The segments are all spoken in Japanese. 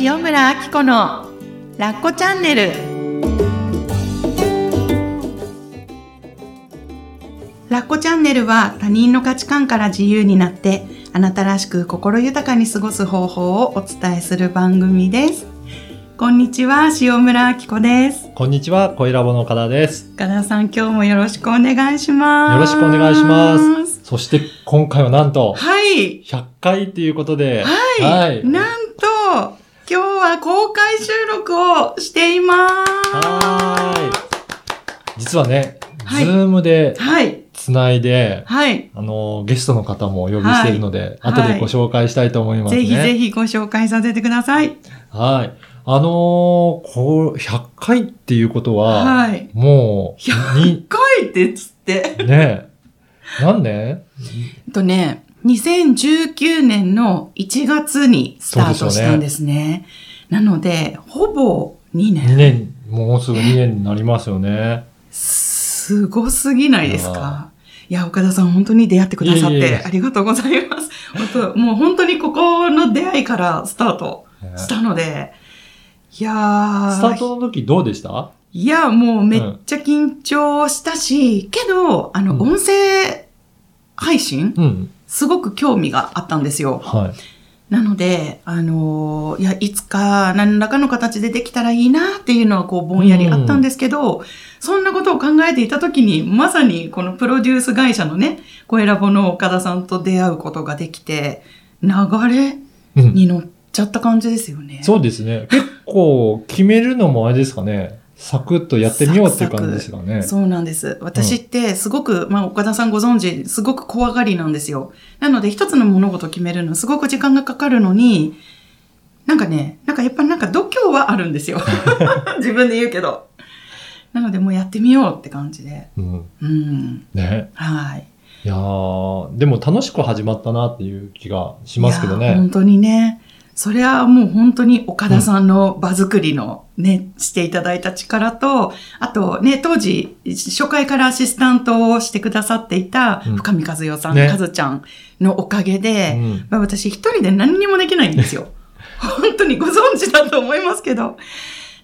塩村あき子のラッコチャンネル。ラッコチャンネルは他人の価値観から自由になってあなたらしく心豊かに過ごす方法をお伝えする番組です。こんにちは塩村あき子です。こんにちは、声ラボの岡田です。岡田さん今日もよろしくお願いします。よろしくお願いします。そして今回はなんと、はい。100回っていうことで、はい、はい。なんと今日は公開収録をしていますはーい実はね、はいズームではいつないで、はいあの、ゲストの方もお呼びしているので、はい後でご紹介したいと思いますね。ぜひぜひご紹介させてください。はい。あのーこう、100回っていうことは、はい。もう、に、回ってつって。ね、何年？えっとね、2019年の1月にスタートしたんですね。なので、ほぼ2 ?2 年。年、もうすぐ2年になりますよね。すごすぎないですか？いや、岡田さん本当に出会ってくださってありがとうございます。本当もう本当にここの出会いからスタートしたので、いやー。スタートの時どうでした？いや、もうめっちゃ緊張したし、けど、あの、うん音声配信、うん。すごく興味があったんですよ。はい。なので、あのーいや、いつか何らかの形でできたらいいなっていうのはこうぼんやりあったんですけど、そんなことを考えていた時に、まさにこのプロデュース会社のね、声ラボの岡田さんと出会うことができて、流れうん。に乗っちゃった感じですよね。そうですね。結構決めるのもあれですかね。サクッとやってみようっていう感じですかね。そうなんです。私ってすごく、まあ岡田さんご存知、すごく怖がりなんですよ。なので一つの物事を決めるのすごく時間がかかるのに、なんかね、なんかやっぱなんか度胸はあるんですよ。自分で言うけど。なのでもうやってみようって感じで。うん。うん。ね。はい。いやー、でも楽しく始まったなっていう気がしますけどね。本当にね。それはもう本当に岡田さんの場作りのね、していただいた力と、あとね、当時、初回からアシスタントをしてくださっていたうん深見和代さん、ね和ちゃんのおかげで、うんまあ私一人で何にもできないんですよ。本当にご存知だと思いますけど。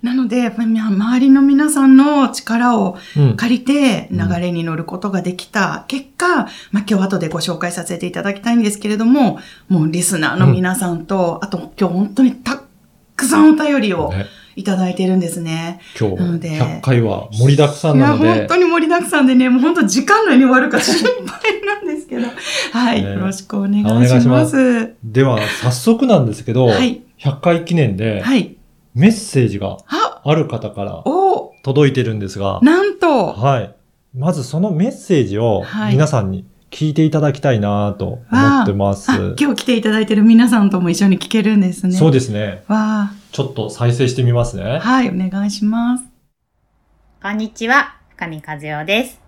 なので、周りの皆さんの力をうん。借りてうん流れに乗ることができた結果、まあ、今日後でご紹介させていただきたいんですけれども、もうリスナーの皆さんと、あと今日本当にたくさんお便りをねいただいてるんですね。今日なので100回は盛りだくさんいや、なので本当、に盛りだくさんでね、もう本当時間内に終わるか心配なんですけど。はい、ねよろしくお願いしま。ますでは早速なんですけど、はい、100回記念ではい。メッセージがあ、ある方からお届いてるんですが、なんと、はい。まずそのメッセージをはい皆さんに聞いていただきたいなと思ってます。あ、今日来ていただいてる皆さんとも一緒に聞けるんですね。そうでですね。わちょっと再生してみますあ、ね。はい、お願いします。こんにちは、深見和代です。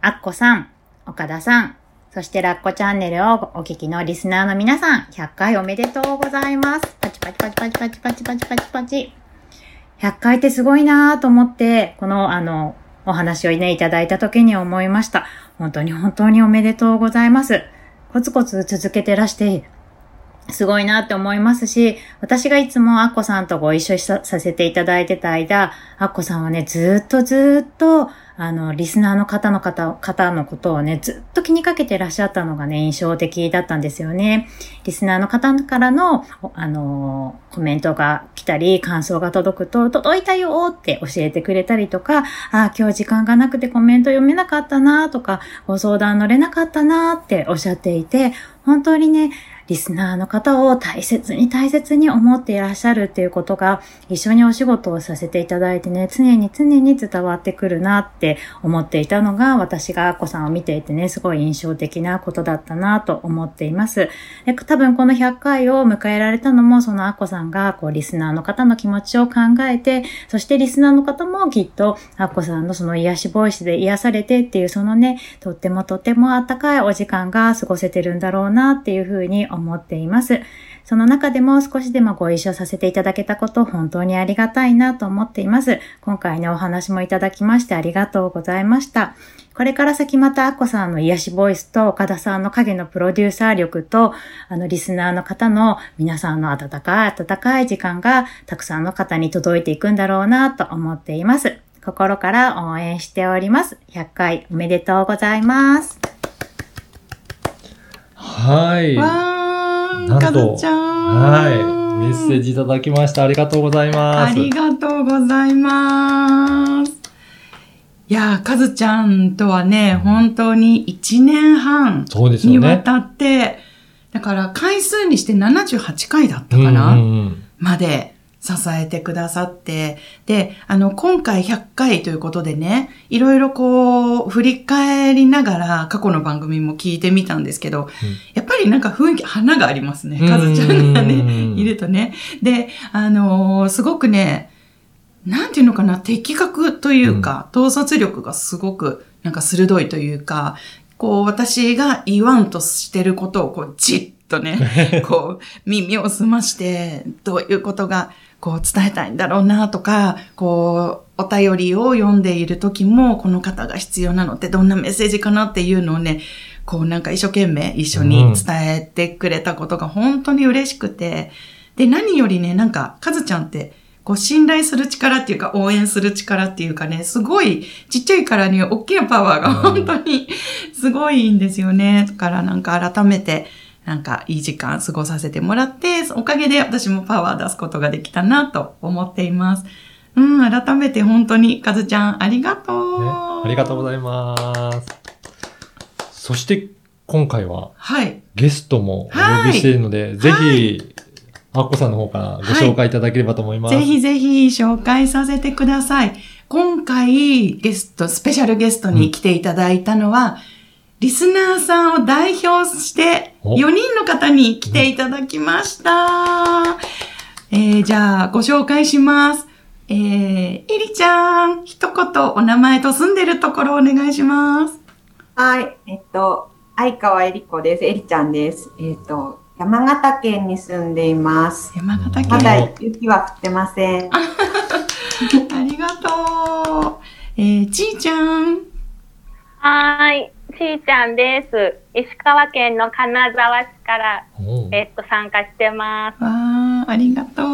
アッコさん、岡田さん、そしてラッコチャンネルをお聞きのリスナーの皆さん、100回おめでとうございます。パチパチパチパチパチパチパチパチパチ。100回ってすごいなぁと思って、この、あの、お話をね、いただいた時に思いました。本当に本当におめでとうございます。コツコツ続けてらして、すごいなって思いますし、私がいつもアッコさんとご一緒させていただいてた間、アッコさんはね、ずっとずっと、あの、リスナーの方の方、方のことをね、ずっと気にかけてらっしゃったのがね、印象的だったんですよね。リスナーの方からの、あの、コメントが来たり、感想が届くと、届いたよって教えてくれたりとか、ああ、今日時間がなくてコメント読めなかったなとか、ご相談乗れなかったなっておっしゃっていて、本当にね、リスナーの方を大切に大切に思っていらっしゃるっていうことが、一緒にお仕事をさせていただいてね、常に常に伝わってくるなって思っていたのが、私がアッコさんを見ていてね、すごい印象的なことだったなと思っています。で多分この100回を迎えられたのも、そのアッコさんが、こう、リスナーの方の気持ちを考えて、そしてリスナーの方もきっと、アッコさんのその癒しボイスで癒されてっていう、そのね、とってもとってもあったかいお時間が過ごせてるんだろうなっていうふうに思っています。その中でも少しでもご一緒させていただけたこと本当にありがたいなと思っています。今回ね、お話もいただきましてありがとうございました。これから先またアッコさんの癒しボイスと岡田さんの影のプロデューサー力と、あのリスナーの方の皆さんの温かい温かい時間がたくさんの方に届いていくんだろうなと思っています。心から応援しております。100回おめでとうございます。はい。なんとずちゃん。はい。メッセージいただきました。ありがとうございます。ありがとうございます。いやー、かずちゃんとはね、本当に1年半そうですよね。にわたって、だから回数にして78回だったかな、うんうんうんまで支えてくださって、で、あの、今回100回ということでね、いろいろこう、振り返りながら過去の番組も聞いてみたんですけど、やっぱりなんか雰囲気、花がありますね。かずちゃんがね、うんいるとね。で、あのーすごくね、なんていうのかな、的確というか、統率力がすごくなんか鋭いというか、こう私が言わんとしてることをこうじっとね、こう耳を澄まして、どういうことがこう伝えたいんだろうなとか、こうお便りを読んでいる時もこの方が必要なのってどんなメッセージかなっていうのをね、こうなんか一生懸命一緒に伝えてくれたことが本当に嬉しくて、で、何よりね、なんか、かずちゃんって、こう、信頼する力っていうか、応援する力っていうかね、すごい、ちっちゃいからに大きなパワーがうん本当にすごいんですよね。だからなんか改めて、なんかいい時間過ごさせてもらって、おかげで私もパワー出すことができたなと思っています。うん、改めて本当に、かずちゃん、ありがとう。ねありがとうございます。そして、今回ははい。ゲストもお呼びしているので、ぜひ、アッコさんの方からご紹介いただければと思います。ぜひぜひ紹介させてください。今回ゲスト、スペシャルゲストに来ていただいたのは、リスナーさんを代表してお4人の方に来ていただきました。えー、じゃあご紹介します。えー、エリちゃん、一言お名前と住んでるところお願いします。はい、えっと、相川えり子です。えりちゃんです。えっと、山形県に住んでいます。山形県。まだ雪は降ってません。ありがとう。えー、ちーちゃん。はーい、ちーちゃんです。石川県の金沢市から、えっと、参加してます。わー、ありがとう。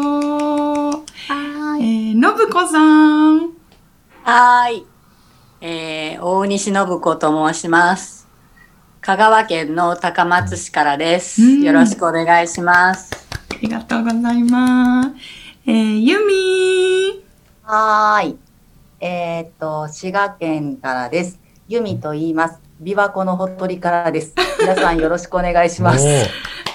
はえー、のぶこさん。はーい。えー、大西信子と申します。香川県の高松市からです。うんよろしくお願いします。ありがとうございます。えー、ゆみはーい。えーっと、滋賀県からです。由美と言います。琵琶湖のほとりからです。皆さんよろしくお願いします。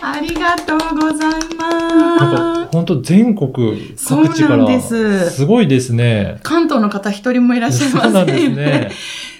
ありがとうございなんまか、本当全国各地から、そうなんですすごいですねす。。関東の方一人もいらっしゃいませんそうなんですね。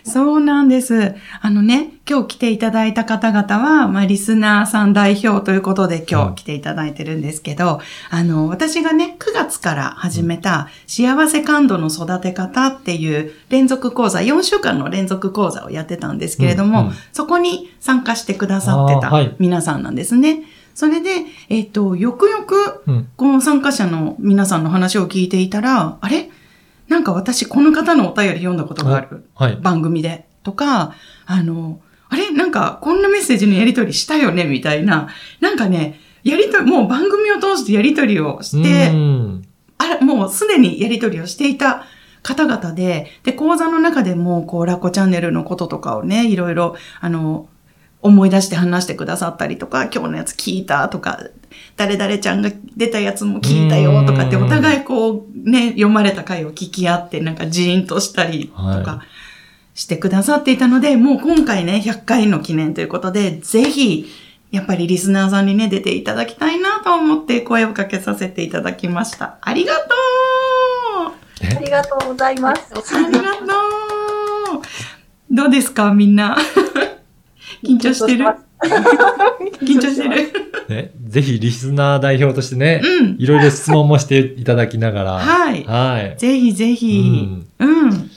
そうなんです。あのね、今日来ていただいた方々は、まあ、リスナーさん代表ということで今日来ていただいてるんですけど、あの、私がね、9月から始めた幸せ感度の育て方っていう連続講座、4週間の連続講座をやってたんですけれども、うんうんそこに参加してくださってた皆さんなんですね。それで、えっ、と、よくよくうん。この参加者の皆さんの話を聞いていたら、あれ？なんか私この方のお便り読んだことがある？はい。番組でとか、あの、あれ？なんかこんなメッセージのやり取りしたよね？みたいな。なんかね、やりとり、もう番組を通してやり取りをしうて、んあれ、もうすでにやり取りをしていた方々で、で、講座の中でも、こう、ラッコチャンネルのこととかをね、いろいろ、あの、思い出して話してくださったりとか、今日のやつ聞いたとか、誰々ちゃんが出たやつも聞いたよとかって、うんお互いこう、ね、読まれた回を聞き合って、なんかジーンとしたりとはかしてくださっていたので、もう今回ね、100回の記念ということで、ぜひ、やっぱりリスナーさんにね、出ていただきたいなと思って声をかけさせていただきました。ありがとうありがとうございます。ありがとうどうですかみんな？緊張してる？緊張してる？ね、ぜひリスナー代表としてね、うん。いろいろ質問もしていただきながら。はいはい。ぜひぜひ。うん。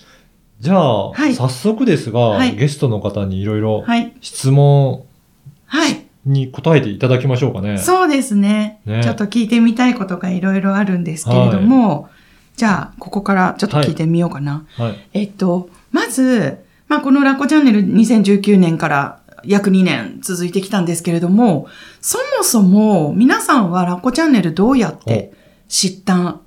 じゃあ、はい早速ですが、はいゲストの方にいろいろはい。質問はい。に答えていただきましょうかね。そうですねねちょっと聞いてみたいことがいろいろあるんですけれども、じゃあ、ここからちょっと聞いてみようかな。はい。えっと、まず、まあ、このラッコチャンネル2019年から約2年続いてきたんですけれども、そもそも皆さんはラッコチャンネルどうやって知ったん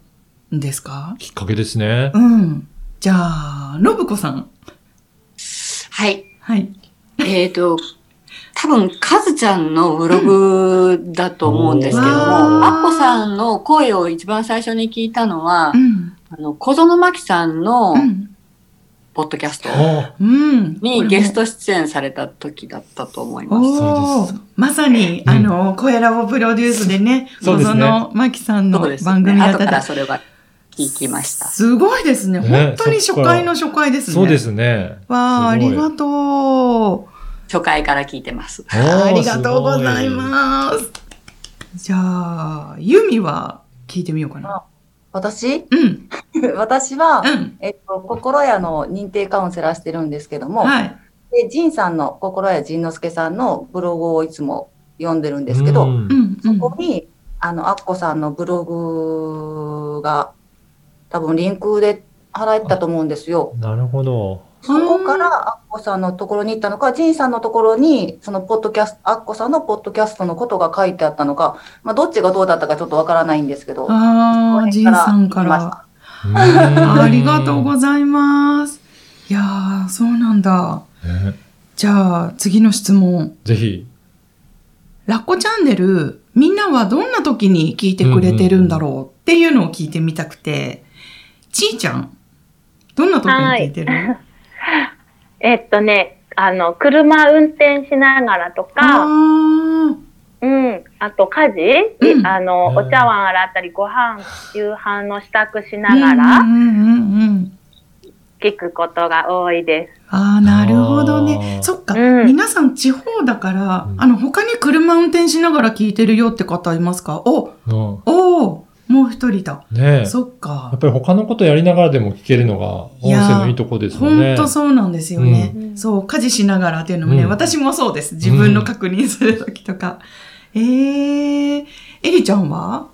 ですか？きっかけですね。うん。じゃあ、信子さん。はい。はい。えっ、と、多分、かずちゃんのブログだと思うんですけども、うんッコさんの声を一番最初に聞いたのは、うん。あの、小園真希さんのうん。ポッドキャスト。にゲスト出演された時だったと思います。まさに、うんあの、声ラボプロデュースでね、小園真希さんのそうです、番組や後からってた。それは聞きました。すごいですね。ね本当に初回の初回ですね。そうですね。わあ、ありがとう。初回から聞いてます。ありがとうございます。じゃあ、ユミは聞いてみようかな。私？うん、私は、うん。えっと、心屋の認定カウンセラーしてるんですけども、はい。で、ジンさんの、心屋仁之助さんのブログをいつも読んでるんですけど、うんそん。こに、あの、アッコさんのブログが、多分リンクで貼られてたと思うんですよ。なるほど。そこからアッコさんのところに行ったのか、ジンさんのところに、そのポッドキャスト、アッコさんのポッドキャストのことが書いてあったのか、まあ、どっちがどうだったかちょっとわからないんですけど、ああ、ジンさんから。あありがとうございます。いやー、そうなんだ。ねじゃあ、次の質問。ぜひ。ラッコチャンネル、みんなはどんな時に聞いてくれてるんだろうっていうのを聞いてみたくて、ちーちゃん、どんな時に聞いてる、えっとね、あの、車運転しながらとあか、ー。うん、あと家事、うん。あの、うん。お茶碗洗ったり、ご飯、夕飯の支度しながらうんうんうんうん。聞くことが多いです。ああ、なるほどあね。ー。そっか、うん。皆さん地方だから、うん。あの、他に車運転しながら聞いてるよって方いますか？お、うん。おおもう一人だ。ねえ。やそっかっ。ぱり他のことやりながらでも聞けるのが音声のいいとこですもんね。ほんとそうなんですよね。うんそう、家事しながらっていうのもね、うん私もそうです。自分の確認するときとか。えー、エリちゃんは？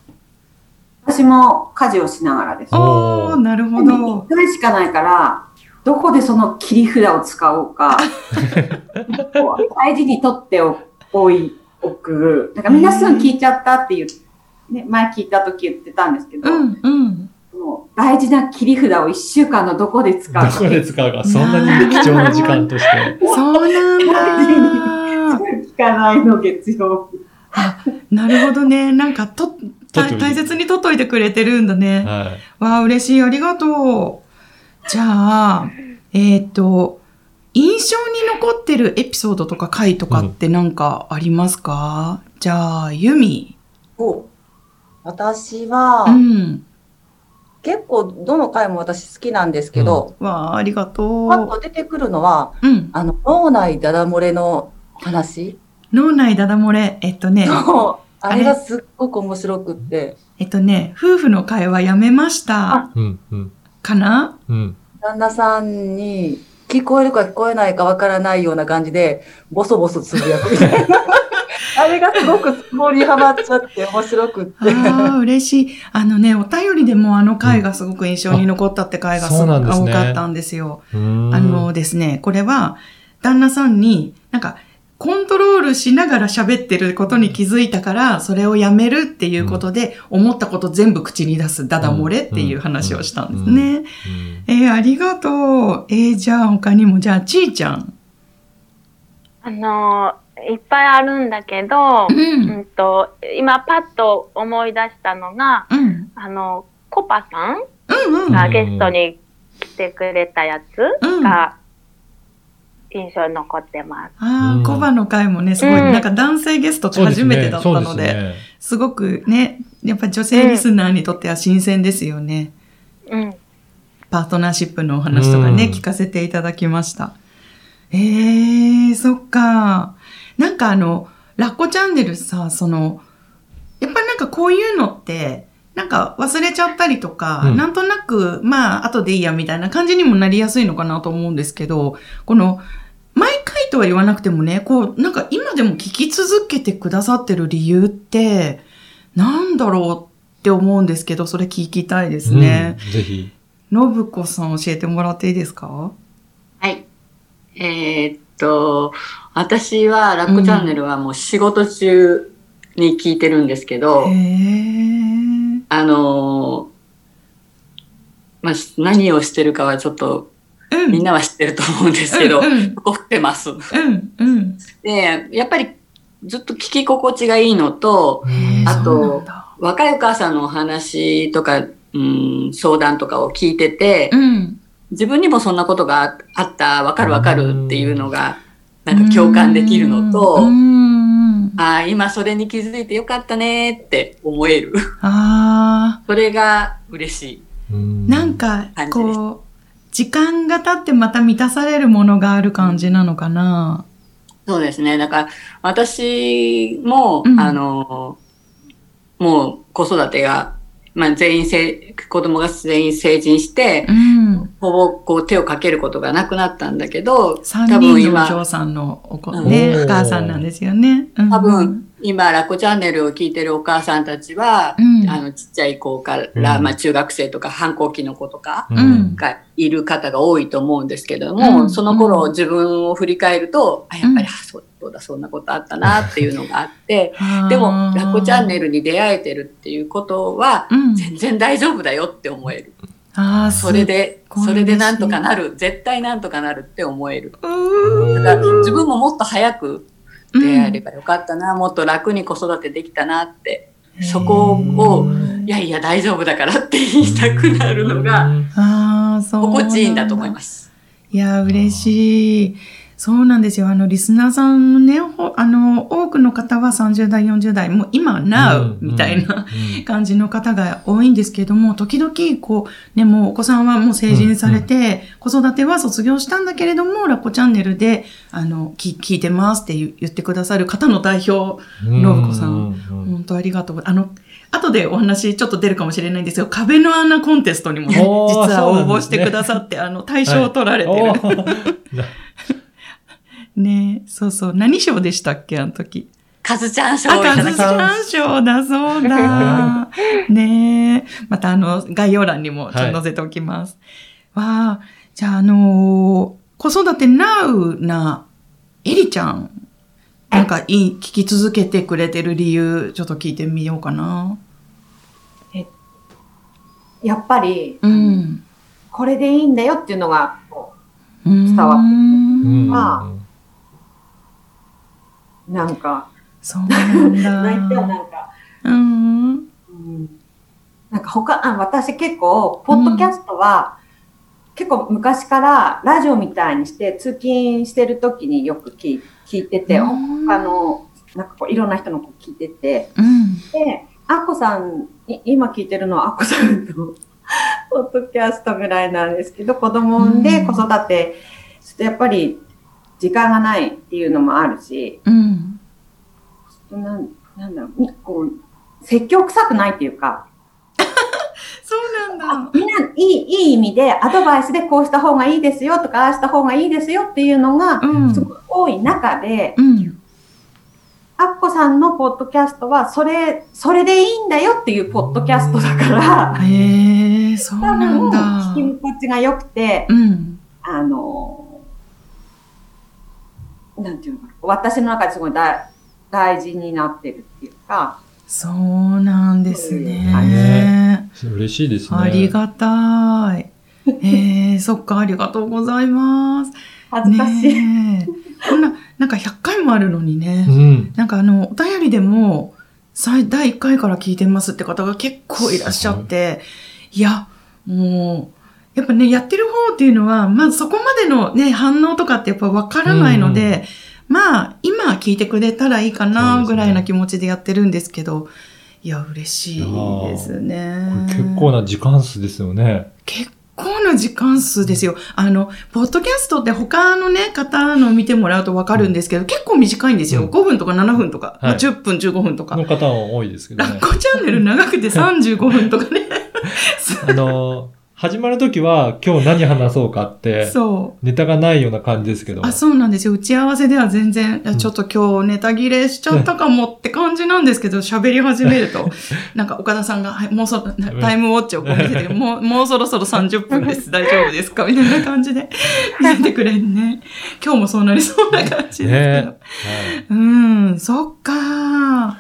私も家事をしながらです。おーああ、なるほ一ど。回しかないから、どこでその切り札を使おうか、大事に取っておおいおく。なんかみんなすぐ聞いちゃったっていう、ね、前聞いた時言ってたんですけど、うん、うん。もう大事な切り札を一週間のどこで使うか。どこで使うか、そんなに貴重な時間として。そうなんだ。聞かないの月曜日。なるほどね。なんか、と、大切に取っといてくれてるんだね。はい。わあ、嬉しい。ありがとう。じゃあ、えっ、と、印象に残ってるエピソードとか回とかってなんかありますか、じゃあ、ユミ。お私は、うん。結構どの回も私好きなんですけど、わあ、ありがパッとと出てくるのは、う。うん。あの、脳内ダダ漏れの話。脳内ダダ漏れ。えっとね、あれ？がすっごく面白くって、えっとね、夫婦の会話やめました。うん、うん、かな？うん。旦那さんに聞こえるか聞こえないかわからないような感じで、ボソボソつぶやくみたいな。あれがすごくツボにはまっちゃって面白くって。ああ、嬉しい。あのね、お便りでもあの回がすごく印象に残ったって回がすあそうごくなんですね多かったんですよ。あの、ですね、これは、旦那さんに、なんか、コントロールしながら喋ってることに気づいたから、それをやめるっていうことで、思ったこと全部口に出すダダ漏れっていう話をしたんですね。うんえーありがとう。えーじゃあ他にも、じゃあ、ちーちゃん。あのいっぱいあるんだけど、う。うんんと、今パッと思い出したのが、うん。あの、コパさんうんうん。がゲストに来てくれたやうんつが印象に残ってます。ああ、うんコバの回もね、すごい、うんなんか男性ゲストって初めてだったので、ですねすごくね、やっぱ女性リスナーにとっては新鮮ですよね。うん。パートナーシップのお話とかね、うん聞かせていただきました。えー、そっか。なんかあの、ラッコチャンネルさ、その、やっぱりなんかこういうのって、なんか忘れちゃったりとか、うんなんとなく、まあ、後でいいやみたいな感じにもなりやすいのかなと思うんですけど、この、毎回とは言わなくてもね、こう、なんか今でも聞き続けてくださってる理由って、なんだろうって思うんですけど、それ聞きたいですね。うんぜひ。信子さん教えてもらっていいですか？はい。えーっと、私はラッコチャンネルはもう仕事中に聞いてるんですけど、へー。あのーまあ、し何をしてるかはちょっとうん。みんなは知ってると思うんですけど、うんうんここ振ってます。うん、うん。で、やっぱりずっと聞き心地がいいのと、あと若いお母さんのお話とか、うん、相談とかを聞いてて、うん。自分にもそんなことがああった、わかるわかるっていうのが、なんか共感できるのと、うん。ああ、今それに気づいてよかったねって思える。あそれが嬉しい。なんかこう、時間が経ってまた満たされるものがある感じなのかな。そうですね。だから、私も、うんあの、もう子育てが、まあ全員せ、子供が全員成人してう、ん。ほぼこう手をかけることがなくなったんだけど、三多分今、嬢さんのお子うん。ね、お母さんなんですよね。うん。多分、今、ラッコチャンネルを聞いてるお母さんたちは、うん。あの、ちっちゃい子から、うん。まあ中学生とか反抗期の子とか、うん。がいる方が多いと思うんですけれども、うん。その頃自分を振り返ると、あやっぱり、そうそうだ、そんなことあったなっていうのがあって、でも、ラッコチャンネルに出会えてるっていうことは、うん。全然大丈夫だよって思える。ああ、それで、それでなんとかなる。絶対なんとかなるって思える。だから自分ももっと早くうん出会えればよかったな、もっと楽に子育てできたなって、そこを、いやいや大丈夫だからって言いたくなるのが、ああ、そう。心地いいんだと思います。いや、嬉しい。そうなんですよ。あの、リスナーさんのね、ほあの、多くの方は30代、40代、もう今、now、みたいな感じの方が多いんですけども、時々、こう、ね、もうお子さんはもう成人されて、子育ては卒業したんだけれども、ラッコチャンネルで、あの、き聞いてますって言言ってくださる方の代表、信子さん。本当ありがとう。あの、後でお話ちょっと出るかもしれないんですけど、壁の穴コンテストにもね、実は応募してくださって、あの、大賞を取られてる。おー ねそうそう。何賞でしたっけあの時？カズちゃん賞あ、をいたカズちだきまゃん賞だそうだ。ねまたあの、概要欄にもちょっと載せておきます。わあ、じゃああのー子育てナウなエリちゃん。なんかいい、聞き続けてくれてる理由、ちょっと聞いてみようかな。やっぱり、うん。これでいいんだよっていうのが、こ伝わってる。まうなんか、そうなんだ。泣いてはなんか、うん。うんなんか他、あ私結構、ポッドキャストは、結構昔からラジオみたいにして、通勤してる時によく聞い聞いてて、うん他の、なんかこう、いろんな人の子聞いてて、うん。で、アッコさん、い今聞いてるのはアッコさんの ポッドキャストぐらいなんですけど、子供産んでうん子育て、ちょっとやっぱり時間がないっていうのもあるし、うん。なんなんだろう、こう、説教臭くないっていうか、そうなんだ。みんないい、いい意味でアドバイスでこうした方がいいですよとか、ああした方がいいですよっていうのがうん。すごく多い中で、うん。アッコさんのポッドキャストは、それ、それでいいんだよっていうポッドキャストだから、へえ、そう多なん分、だ。聞き心地が良くて、うん。あの、なんていうのかな、私の中ですごい大大事になってるっていうか、そうなんですそうね。嬉しいですね。ありがたい。えー、そっか、ありがとうございます。恥ずかしい。こんな、なんか100回もあるのにね。うん。なんかあの、お便りでも、最第1回から聞いてますって方が結構いらっしゃって、いや、もう、やっぱね、やってる方っていうのは、まあそこまでのね、反応とかってやっぱわからないので、まあ、今聞いてくれたらいいかな、ぐらいな気持ちでやってるんですけど、いや、嬉しいですこね。れ結構な時間数ですよね。結構な時間数ですよ。あの、ポッドキャストって他のね、方の見てもらうとわかるんですけど、結構短いんですよ。うん5分とか7分とか、まあはい10分15分とか。の方も多いですけどねラッ。コチャンネル長くて35分とかね。あの、始まるときは今日何話そうかって、そう。ネタがないような感じですけど。あ、そうなんですよ。打ち合わせでは全然、ちょっと今日ネタ切れしちゃったかもって感じなんですけど、喋り始めると、なんか岡田さんが、はい、もうそ、タイムウォッチをこう見せて、もう、もうそろそろ30分です。大丈夫ですか？みたいな感じで見せてくれるね。今日もそうなりそうな感じですけど。ねはいうん、そっか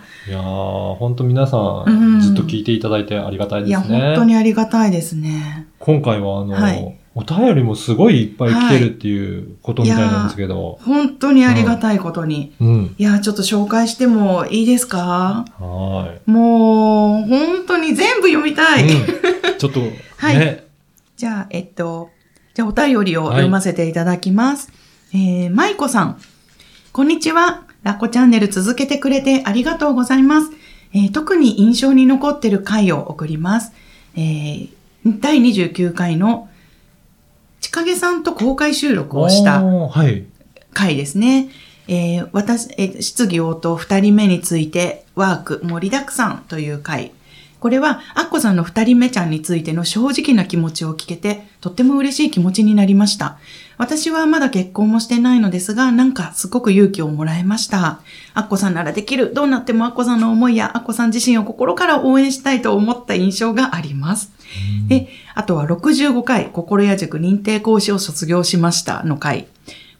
ー。いやー、本当皆さうんん、ずっと聞いていただいてありがたいいや、ですね。本当にありがたいですね。今回はあの、はいお便りもすごいいっぱい来てるっていうことみたいなんですけど。本当にありがたいことに。うん。いや、ちょっと紹介してもいいですか？はもう、本当に全部読みたい。い。うん。ちょっと、はいね。じゃあ、えっと、じゃあお便りを読ませていただきます。えー、舞子さん。こんにちは。ラッコチャンネル続けてくれてありがとうございます。えー特に印象に残ってる回を送ります。えー第29回の、ちかげさんと公開収録をした。回ですね。えー私、えー質疑応答二人目についてワーク盛りだくさんという回。これは、アッコさんの二人目ちゃんについての正直な気持ちを聞けて、とっても嬉しい気持ちになりました。私はまだ結婚もしてないのですが、なんかすごく勇気をもらいました。アッコさんならできる。どうなってもアッコさんの思いやアッコさん自身を心から応援したいと思った印象があります。で、あとは65回、心や塾認定講師を卒業しましたの回。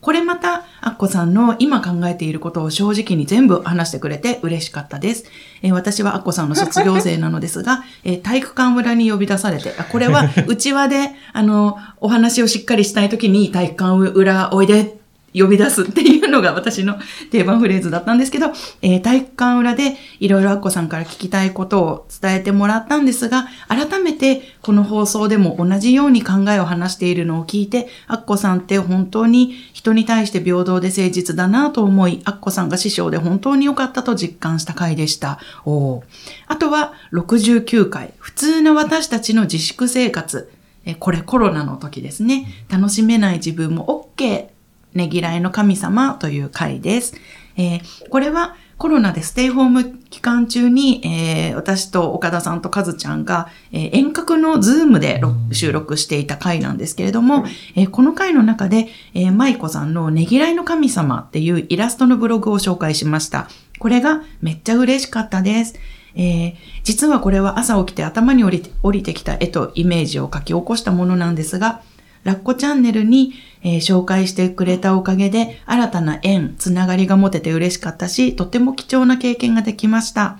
これまた、アッコさんの今考えていることを正直に全部話してくれて嬉しかったです。えー私はアッコさんの卒業生なのですが、えー体育館裏に呼び出されて、あこれは内輪で、あの、お話をしっかりしたいときに体育館裏おいで呼び出すっていうのが私の定番フレーズだったんですけど、えー体育館裏でいろいろアッコさんから聞きたいことを伝えてもらったんですが、改めてこの放送でも同じように考えを話しているのを聞いて、アッコさんって本当に人に対して平等で誠実だなと思い、アッコさんが師匠で本当に良かったと実感した回でした。おあとは69回、普通の私たちの自粛生活。これコロナの時ですね。楽しめない自分も OK。ねぎらいの神様という回です。えーこれはコロナでステイホーム期間中に、えー私と岡田さんとカズちゃんが、えー遠隔のズームで録収録していた回なんですけれども、えーこの回の中で、えー、舞子さんのねぎらいの神様っていうイラストのブログを紹介しました。これがめっちゃ嬉しかったです。えー実はこれは朝起きて頭に降りて降りてきた絵とイメージを書き起こしたものなんですが、ラッコチャンネルに、えー紹介してくれたおかげで新たな縁、つながりが持てて嬉しかったし、とても貴重な経験ができました。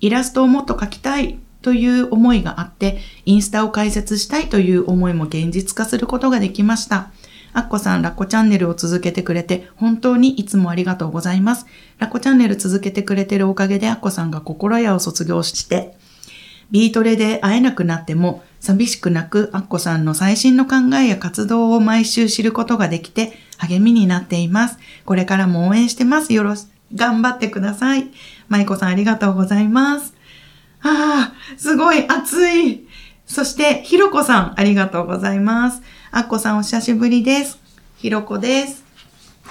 イラストをもっと描きたいという思いがあって、インスタを開設したいという思いも現実化することができました。アッコさん、ラッコチャンネルを続けてくれて、本当にいつもありがとうございます。ラッコチャンネル続けてくれてるおかげで、アッコさんが心屋を卒業して、ビートレで会えなくなっても、寂しくなく、アッコさんの最新の考えや活動を毎週知ることができて、励みになっています。これからも応援してます。よろし、頑張ってください。舞子さんありがとうございます。ああ、すごい熱い。そして、ひろこさん、ありがとうございます。あっこさん、お久しぶりです。ひろこです。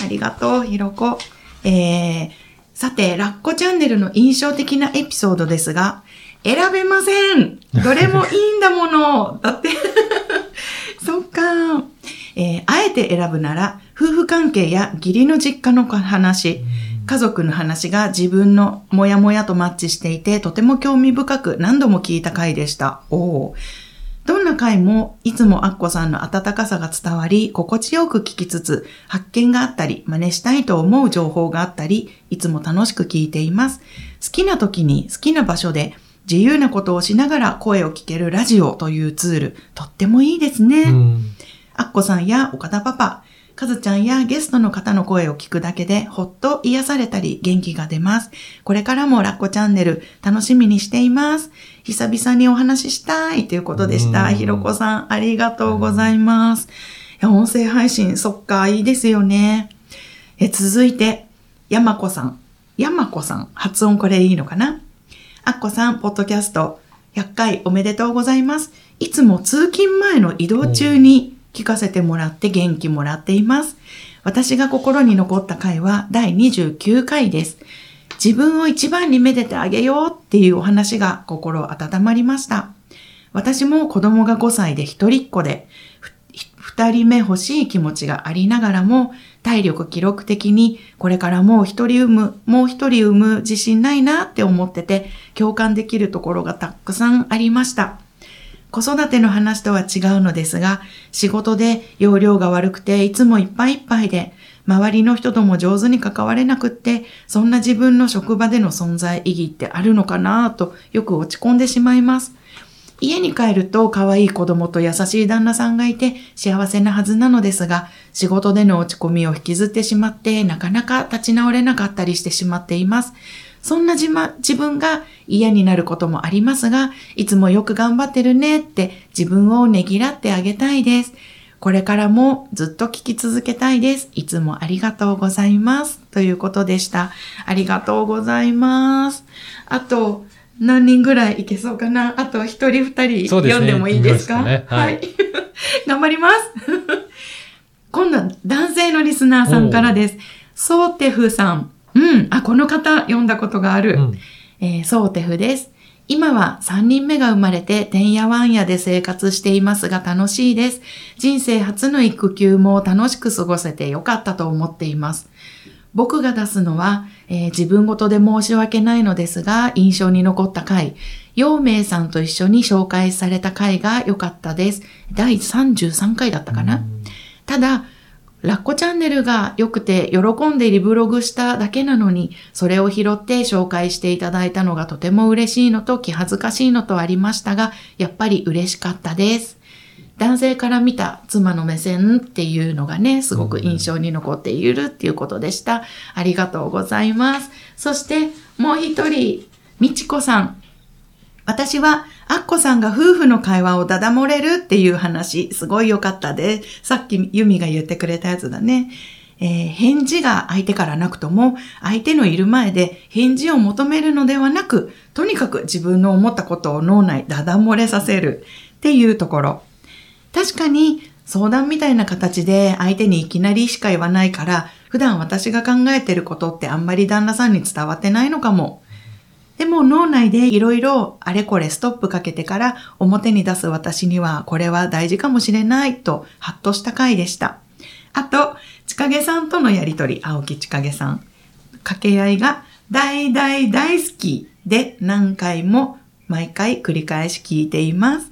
ありがとう、ひろこ。えー、さて、ラッコチャンネルの印象的なエピソードですが、選べません どれもいいんだものだって。そっか。えーあえて選ぶなら、夫婦関係や義理の実家の話、家族の話が自分のモヤモヤとマッチしていて、とても興味深く何度も聞いた回でした。おーどんな回もいつもアッコさんの温かさが伝わり、心地よく聞きつつ、発見があったり、真似したいと思う情報があったり、いつも楽しく聞いています。好きな時に好きな場所で自由なことをしながら声を聞けるラジオというツール、とってもいいですね。うん。アッコさんや岡田パパ、カズちゃんやゲストの方の声を聞くだけでほっと癒されたり元気が出ます。これからもラッコチャンネル楽しみにしています。久々にお話ししたいということでした。うんひろこさんありがとうございます。音声配信、そっか、いいですよね。え続いて、やまこさん。やまこさん。発音これいいのかな？あっこさん、ポッドキャスト、100回おめでとうございます。いつも通勤前の移動中に聞かせてもらって元気もらっています。私が心に残った回は第29回です。自分を一番にめでてあげようっていうお話が心温まりました。私も子供が5歳で一人っ子で、二人目欲しい気持ちがありながらも、体力記録的にこれからもう一人産む、もう一人産む自信ないなって思ってて、共感できるところがたくさんありました。子育ての話とは違うのですが、仕事で容量が悪くていつもいっぱいいっぱいで、周りの人とも上手に関われなくって、そんな自分の職場での存在意義ってあるのかなとよく落ち込んでしまいます。家に帰ると可愛い子供と優しい旦那さんがいて幸せなはずなのですが、仕事での落ち込みを引きずってしまってなかなか立ち直れなかったりしてしまっています。そんな自,、ま、自分が嫌になることもありますが、いつもよく頑張ってるねって自分をねぎらってあげたいです。これからもずっと聞き続けたいです。いつもありがとうございます。ということでした。ありがとうございます。あと、何人ぐらいいけそうかな？あと一人二人読んでもいいですか？いいですかねはい 頑張ります。今度は男性のリスナーさんからです。ソーテフさん。うん。あ、この方読んだことがある。うんえーソーテフです。今は3人目が生まれて、てんやわんやで生活していますが楽しいです。人生初の育休も楽しく過ごせてよかったと思っています。僕が出すのは、えー自分ごとで申し訳ないのですが、印象に残った回、陽明さんと一緒に紹介された回が良かったです。第33回だったかな。ただ、ラッコチャンネルが良くて喜んでリブログしただけなのに、それを拾って紹介していただいたのがとても嬉しいのと気恥ずかしいのとありましたが、やっぱり嬉しかったです。男性から見た妻の目線っていうのがね、すごく印象に残っているっていうことでした。ありがとうございます。そして、もう一人、みちこさん。私は、アッコさんが夫婦の会話をダダ漏れるっていう話、すごい良かったで。さっきユミが言ってくれたやつだね。えー返事が相手からなくとも、相手のいる前で返事を求めるのではなく、とにかく自分の思ったことを脳内ダダ漏れさせるっていうところ。確かに相談みたいな形で相手にいきなりしか言わないから、普段私が考えてることってあんまり旦那さんに伝わってないのかも。でも脳内でいろいろあれこれストップかけてから表に出す私にはこれは大事かもしれないとハッとした回でした。あと、ちかげさんとのやりとり、青木ちかげさん。掛け合いが大大大好きで何回も毎回繰り返し聞いています。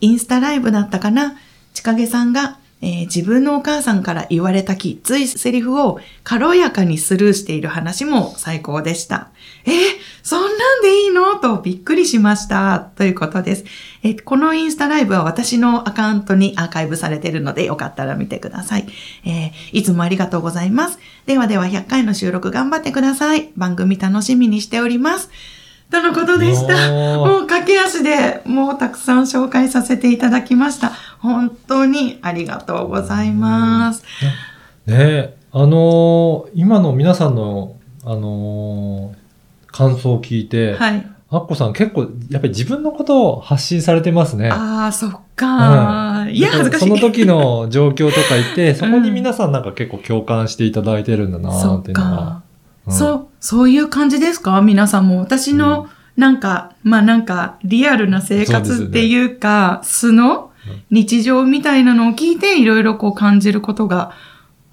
インスタライブだったかな？ちかげさんが、えー自分のお母さんから言われたきっついセリフを軽やかにスルーしている話も最高でした。えーそんなんでいいの？とびっくりしました。ということです。えーこのインスタライブは私のアカウントにアーカイブされているのでよかったら見てください。えーいつもありがとうございます。ではでは100回の収録頑張ってください。番組楽しみにしております。とのことでした。もう駆け足でもうたくさん紹介させていただきました。本当にありがとうございます。ねえ、あのー今の皆さんの、あのー感想を聞いて、はい。アッコさん結構、やっぱり自分のことを発信されてますね。ああ、そっか、うんいや、恥ずかしい。その時の状況とか言って、そこに皆さんなんか結構共感していただいてるんだなそってっいうのがそう、そういう感じですか？皆さんも。私の、なんか、まあなんか、リアルな生活っていうか、素の日常みたいなのを聞いて、いろいろこう感じることが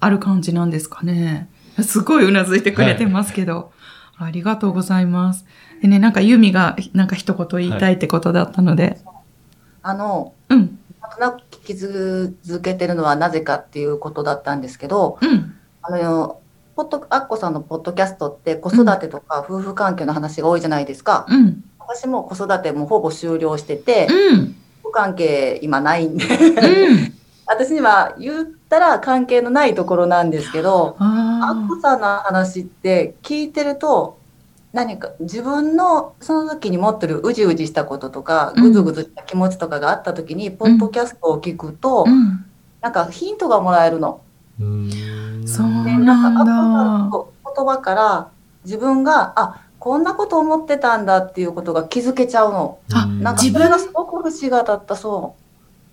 ある感じなんですかね。すごいうなずいてくれてますけど。ありがとうございます。でね、なんかユミが、なんか一言言いたいってことだったので。あの、うん、なんとなく聞き続けてるのはなぜかっていうことだったんですけど、うん、あの、ポッド、アッコさんのポッドキャストって子育てとか夫婦関係の話が多いじゃないですか。うん、私も子育てもほぼ終了してて、うん、夫婦関係今ないんで、うん。私には言ったら関係のないところなんですけど、アッあコさんの話って聞いてると、何か自分のその時に持ってるうじうじしたこととか、うんぐずぐずした気持ちとかがあった時に、ポッドキャストを聞くと、あ、うん。なんかヒントがもらえるの。うーんそうでなんかアッコさんだ。の言葉から自分が、あ、こんなこと思ってたんだっていうことが気づけちゃうの。あうんなんか自分がすごく不思議だった、そう。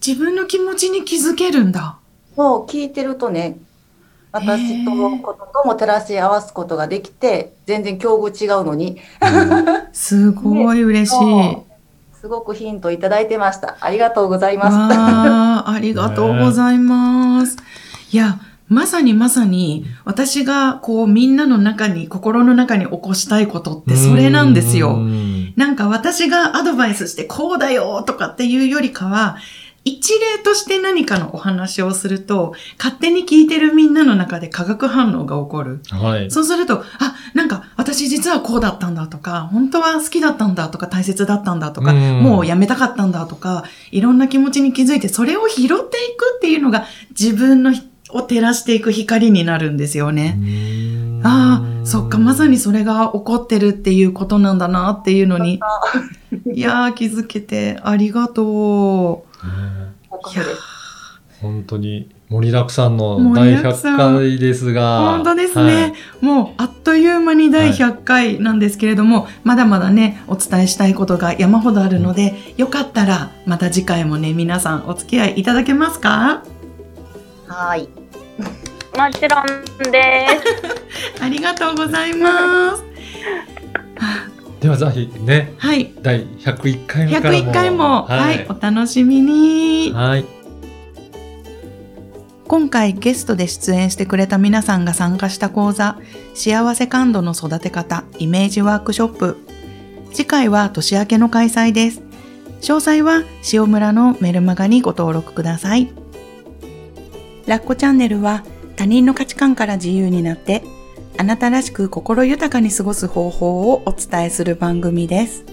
自分の気持ちに気づけるんだ。そう、聞いてるとね、私とのこととも照らし合わすことができて、全然境遇違うのに、すごい嬉しい。すごくヒントいただいてました。ありがとうございます。ありがとうございます。いや、まさにまさに、私がこうみんなの中に、心の中に起こしたいことってそれなんですうよ。んなんか私がアドバイスしてこうだよとかっていうよりかは、一例として何かのお話をすると、勝手に聞いてるみんなの中で化学反応が起こる。はい。そうすると、あ、なんか私実はこうだったんだとか、本当は好きだったんだとか大切だったんだとか、うんもうやめたかったんだとか、いろんな気持ちに気づいて、それを拾っていくっていうのが自分のひを照らしていく光になるんですよね。ああ、そっか、まさにそれが起こってるっていうことなんだなっていうのに、いやー気づけてありがとう。いやー本当に盛りだくさんの盛第りだくさん100回ですが。本当ですね、もうあっという間に第100回なんですけれども、まだまだね、お伝えしたいことが山ほどあるので、よかったらまた次回もね、皆さんお付き合いいただけますか？はい。もちろんです。ありがとうございます。ではぜひね、はい。第101回目からも。101回も、はい、お楽しみに。はい。今回ゲストで出演してくれた皆さんが参加した講座、幸せ感度の育て方イメージワークショップ。次回は年明けの開催です。詳細は塩村のメルマガにご登録ください。ラッコチャンネルは他人の価値観から自由になって、あなたらしく心豊かに過ごす方法をお伝えする番組です。